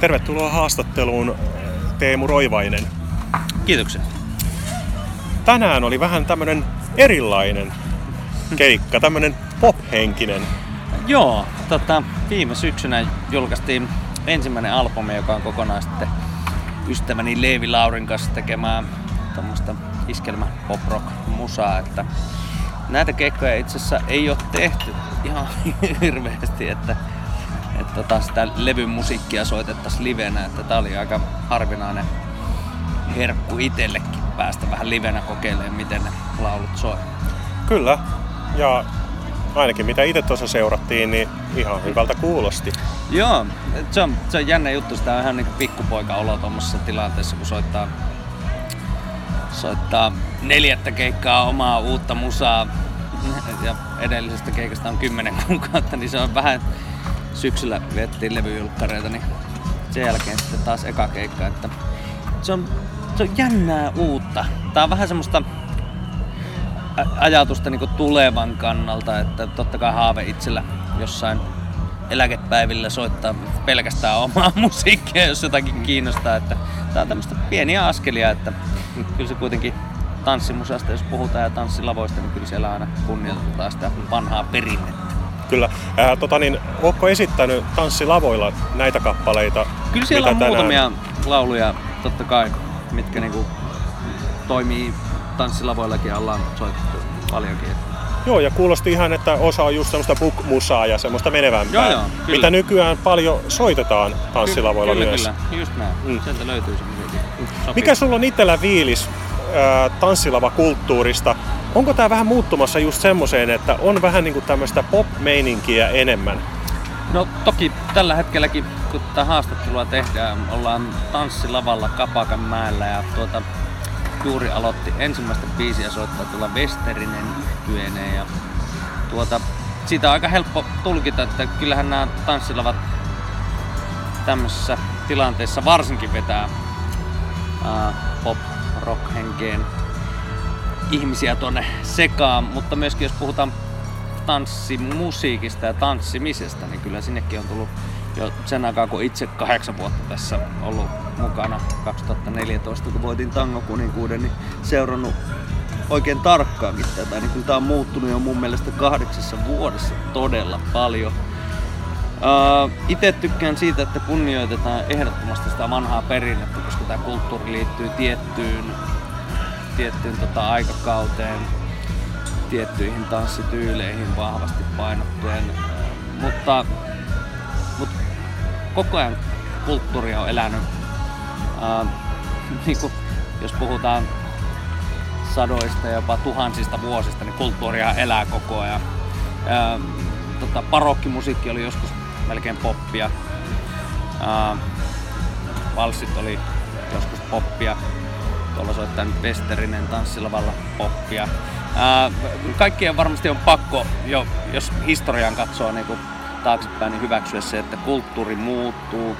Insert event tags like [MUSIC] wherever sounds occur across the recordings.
Tervetuloa haastatteluun Teemu Roivainen. Kiitoksia. Tänään oli vähän tämmönen erilainen keikka, tämmönen pop-henkinen. Joo, tota, viime syksynä julkaistiin ensimmäinen albumi, joka on kokonaan sitten ystäväni Leevi Laurin kanssa tekemään tuommoista iskelmä pop rock musaa, että näitä keikkoja itse asiassa ei ole tehty ihan [LAUGHS] hirveästi, että tota, sitä levyn musiikkia soitettaisiin livenä, että tää oli aika harvinainen herkku itsellekin päästä vähän livenä kokeilemaan, miten ne laulut soi. Kyllä, ja ainakin mitä itse tuossa seurattiin, niin ihan hyvältä kuulosti. Joo, se on, se on jännä juttu, sitä on ihan niin pikkupoika olo tuommoisessa tilanteessa, kun soittaa, soittaa neljättä keikkaa omaa uutta musaa ja edellisestä keikasta on kymmenen kuukautta, niin se on vähän syksyllä viettiin levyjulkkareita, niin sen jälkeen sitten taas eka keikka, että se on, se on jännää uutta. Tää on vähän semmoista ajatusta niin tulevan kannalta, että totta kai haave itsellä jossain eläkepäivillä soittaa pelkästään omaa [LAUGHS] musiikkia, jos jotakin kiinnostaa. Että tää on tämmöistä pieniä askelia, että kyllä se kuitenkin tanssimusasta, jos puhutaan ja tanssilavoista, niin kyllä siellä aina kunnioitetaan sitä vanhaa perinnettä. Kyllä. Ää, tota niin, onko esittänyt tanssilavoilla näitä kappaleita? Kyllä siellä on tänään... muutamia lauluja, totta kai, mitkä niinku toimii tanssilavoillakin ollaan soitettu paljonkin. Joo, ja kuulosti ihan, että osa on just semmoista book-musaa ja semmoista menevämpää. Joo, joo, kyllä. Mitä nykyään paljon soitetaan tanssilavalla kyllä, myös. Kyllä, just näin. Mm. Sieltä löytyy se musiikki. Mikä sulla on itsellä fiilis tanssilavakulttuurista? Onko tämä vähän muuttumassa just semmoiseen, että on vähän niinku tämmöistä pop-meininkiä enemmän? No toki tällä hetkelläkin, kun tätä haastattelua tehdään, ollaan tanssilavalla Kapakan mäellä ja tuota, juuri aloitti ensimmäistä biisiä soittaa tuolla Westerinen yhtyeeneen ja tuota, siitä on aika helppo tulkita, että kyllähän nämä tanssilavat tämmöisessä tilanteessa varsinkin vetää uh, pop rock henkeen ihmisiä tonne sekaan, mutta myöskin jos puhutaan tanssimusiikista ja tanssimisesta, niin kyllä sinnekin on tullut jo sen aikaa, kun itse kahdeksan vuotta tässä ollut mukana 2014, kun voitin Tango kuninkuuden, niin seurannut oikein tarkkaankin tätä, niin kyllä tämä on muuttunut jo mun mielestä kahdeksassa vuodessa todella paljon. Uh, Itse tykkään siitä, että kunnioitetaan ehdottomasti sitä vanhaa perinnettä, koska tämä kulttuuri liittyy tiettyyn, tiettyyn tota aikakauteen, tiettyihin tanssityyleihin vahvasti painottuen. Uh, mutta koko ajan kulttuuri on elänyt, ää, [LAUGHS] niin kuin, jos puhutaan sadoista ja jopa tuhansista vuosista, niin kulttuuria elää koko ajan. Ää, tota, barokkimusiikki oli joskus melkein poppia. Ää, valssit oli joskus poppia. Tuolla soittaa nyt Westerinen tanssilavalla poppia. Ää, kaikkien varmasti on pakko, jo, jos historian katsoo niin taaksepäin, niin hyväksyä se, että kulttuuri muuttuu,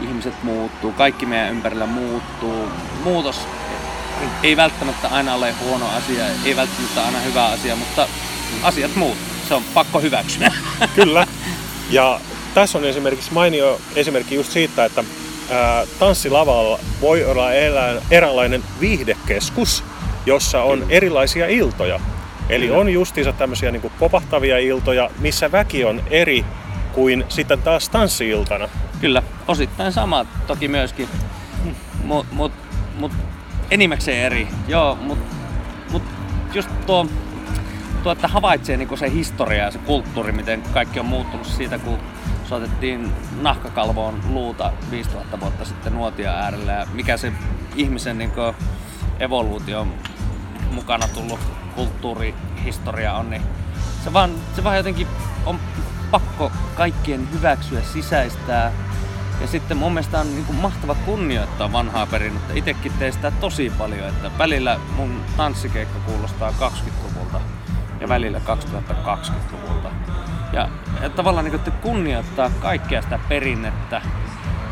ihmiset muuttuu, kaikki meidän ympärillä muuttuu. Muutos ei välttämättä aina ole huono asia, ei välttämättä aina hyvä asia, mutta asiat muuttuu. Se on pakko hyväksyä. Kyllä. Ja tässä on esimerkiksi mainio esimerkki just siitä, että ää, tanssilavalla voi olla eräänlainen viihdekeskus, jossa on erilaisia iltoja. Eli Kyllä. on justiinsa tämmöisiä niin popahtavia iltoja, missä väki on eri kuin sitten taas tanssiiltana. Kyllä, osittain sama toki myöskin, mutta mut, mut enimmäkseen eri. Joo, mutta mut just tuo, tuo, että havaitsee niin se historia ja se kulttuuri, miten kaikki on muuttunut siitä, kun soitettiin nahkakalvoon luuta 5000 vuotta sitten nuotia äärellä ja mikä se ihmisen niin evoluutio mukana tullut kulttuurihistoria on, niin se vaan, se vaan jotenkin on pakko kaikkien hyväksyä, sisäistää. Ja sitten mun mielestä on niin mahtava kunnioittaa vanhaa perinnettä. Itekin teen sitä tosi paljon, että välillä mun tanssikeikka kuulostaa 20-luvulta ja välillä 2020-luvulta. Ja, ja tavallaan niin kuin, kunnioittaa kaikkea sitä perinnettä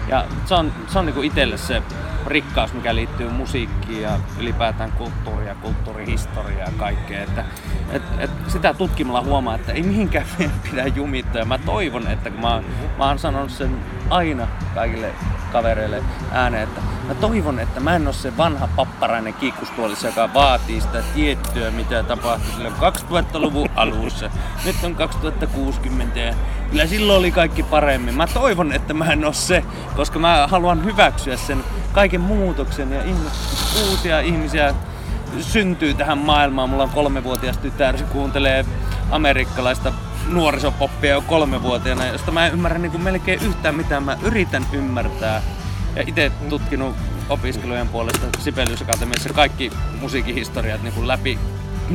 Ja se on, se on niinku itselle se rikkaus, mikä liittyy musiikkiin ja ylipäätään kulttuuriin ja kulttuurihistoriaan ja kaikkea. Että, et, et sitä tutkimalla huomaa, että ei mihinkään [LAUGHS] pidä jumittaa. Ja mä toivon, että kun mä, mä oon sanonut sen aina kaikille kavereille ääneen, että mä toivon, että mä en ole se vanha papparainen kiikkustuolissa, joka vaatii sitä tiettyä, mitä tapahtui silloin 2000-luvun alussa. Nyt on 2060 ja kyllä silloin oli kaikki paremmin. Mä toivon, että mä en ole se, koska mä haluan hyväksyä sen kaiken muutoksen ja ihmis, uusia ihmisiä syntyy tähän maailmaan. Mulla on kolmevuotias tytär, se kuuntelee amerikkalaista nuorisopoppia jo kolmevuotiaana, josta mä en ymmärrä niin kuin melkein yhtään mitään. Mä yritän ymmärtää. Ja itse tutkinut opiskelujen puolesta Sibelius Akatemiassa kaikki musiikkihistoriat niin kuin läpi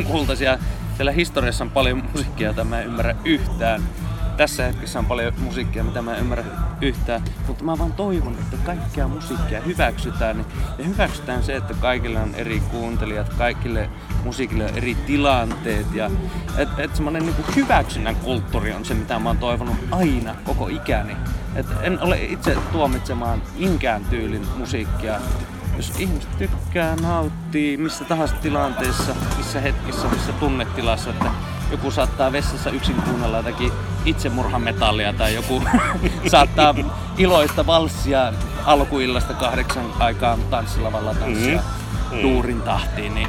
kultaisia. Siellä historiassa on paljon musiikkia, jota mä en ymmärrä yhtään tässä hetkessä on paljon musiikkia, mitä mä en ymmärrä yhtään, mutta mä vaan toivon, että kaikkea musiikkia hyväksytään. Ja hyväksytään se, että kaikille on eri kuuntelijat, kaikille musiikille on eri tilanteet. Ja et, et semmonen niinku hyväksynnän kulttuuri on se, mitä mä oon toivonut aina koko ikäni. Et en ole itse tuomitsemaan inkään tyylin musiikkia. Jos ihmiset tykkää, nauttii missä tahansa tilanteessa, missä hetkissä, missä tunnetilassa, että joku saattaa vessassa yksin kuunnella jotakin itsemurhametallia tai joku [LAUGHS] saattaa iloista valssia alkuillasta kahdeksan aikaan tanssilavalla tanssia mm-hmm. duurin tahtiin, niin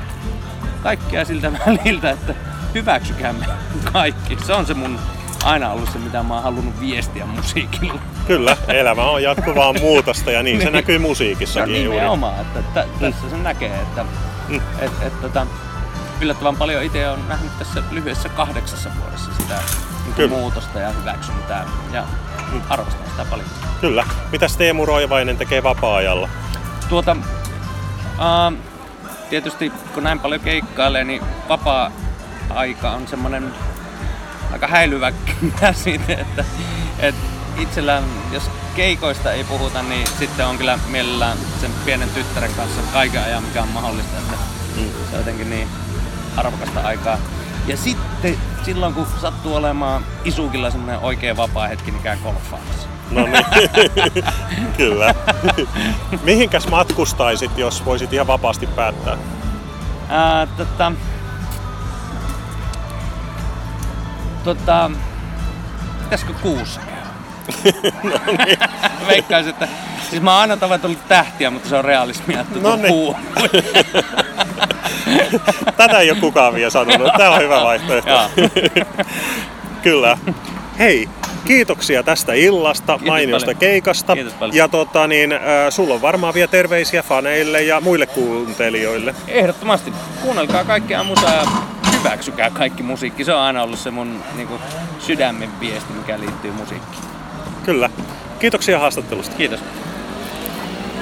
kaikkea siltä [LAUGHS] väliltä, että hyväksykäämme kaikki. Se on se mun aina ollut se, mitä mä oon halunnut viestiä musiikilla. Kyllä, elämä on jatkuvaa muutosta ja niin, niin. se näkyy musiikissakin no, nimenomaan, että t- tässä mm. se näkee, että mm. et, et, tota, yllättävän paljon itse on nähnyt tässä lyhyessä kahdeksassa vuodessa sitä niin muutosta ja hyväksyntää ja mm. arvostan sitä paljon. Kyllä. Mitäs Teemu Roivainen tekee vapaa-ajalla? Tuota, uh, tietysti kun näin paljon keikkailee, niin vapaa-aika on semmoinen aika häilyvä käsite, [LAUGHS] että, että itsellään, jos keikoista ei puhuta, niin sitten on kyllä mielellään sen pienen tyttären kanssa kaiken ajan, mikä on mahdollista. Että mm. Se on jotenkin niin arvokasta aikaa. Ja sitten silloin, kun sattuu olemaan isukilla semmoinen oikein vapaa hetki, niin käy golfaamassa. No niin, [LAUGHS] kyllä. Mihinkäs matkustaisit, jos voisit ihan vapaasti päättää? Ää, tota, tota, pitäisikö kuussa [LAUGHS] no niin. Veikkaisin, että siis mä oon aina tavoitellut tähtiä, mutta se on realismia, että no niin. kuu. [LAUGHS] Tätä ei ole kukaan vielä sanonut. Tämä on hyvä vaihtoehto. [LAUGHS] Kyllä. Hei, kiitoksia tästä illasta, Kiitos mainiosta paljon. keikasta. Ja tota, niin, äh, sulla on varmaan vielä terveisiä faneille ja muille kuuntelijoille. Ehdottomasti. Kuunnelkaa kaikkea musaa ja hyväksykää kaikki musiikki. Se on aina ollut se mun niin kuin, sydämen viesti, mikä liittyy musiikkiin. Kyllä. Kiitoksia haastattelusta. Kiitos.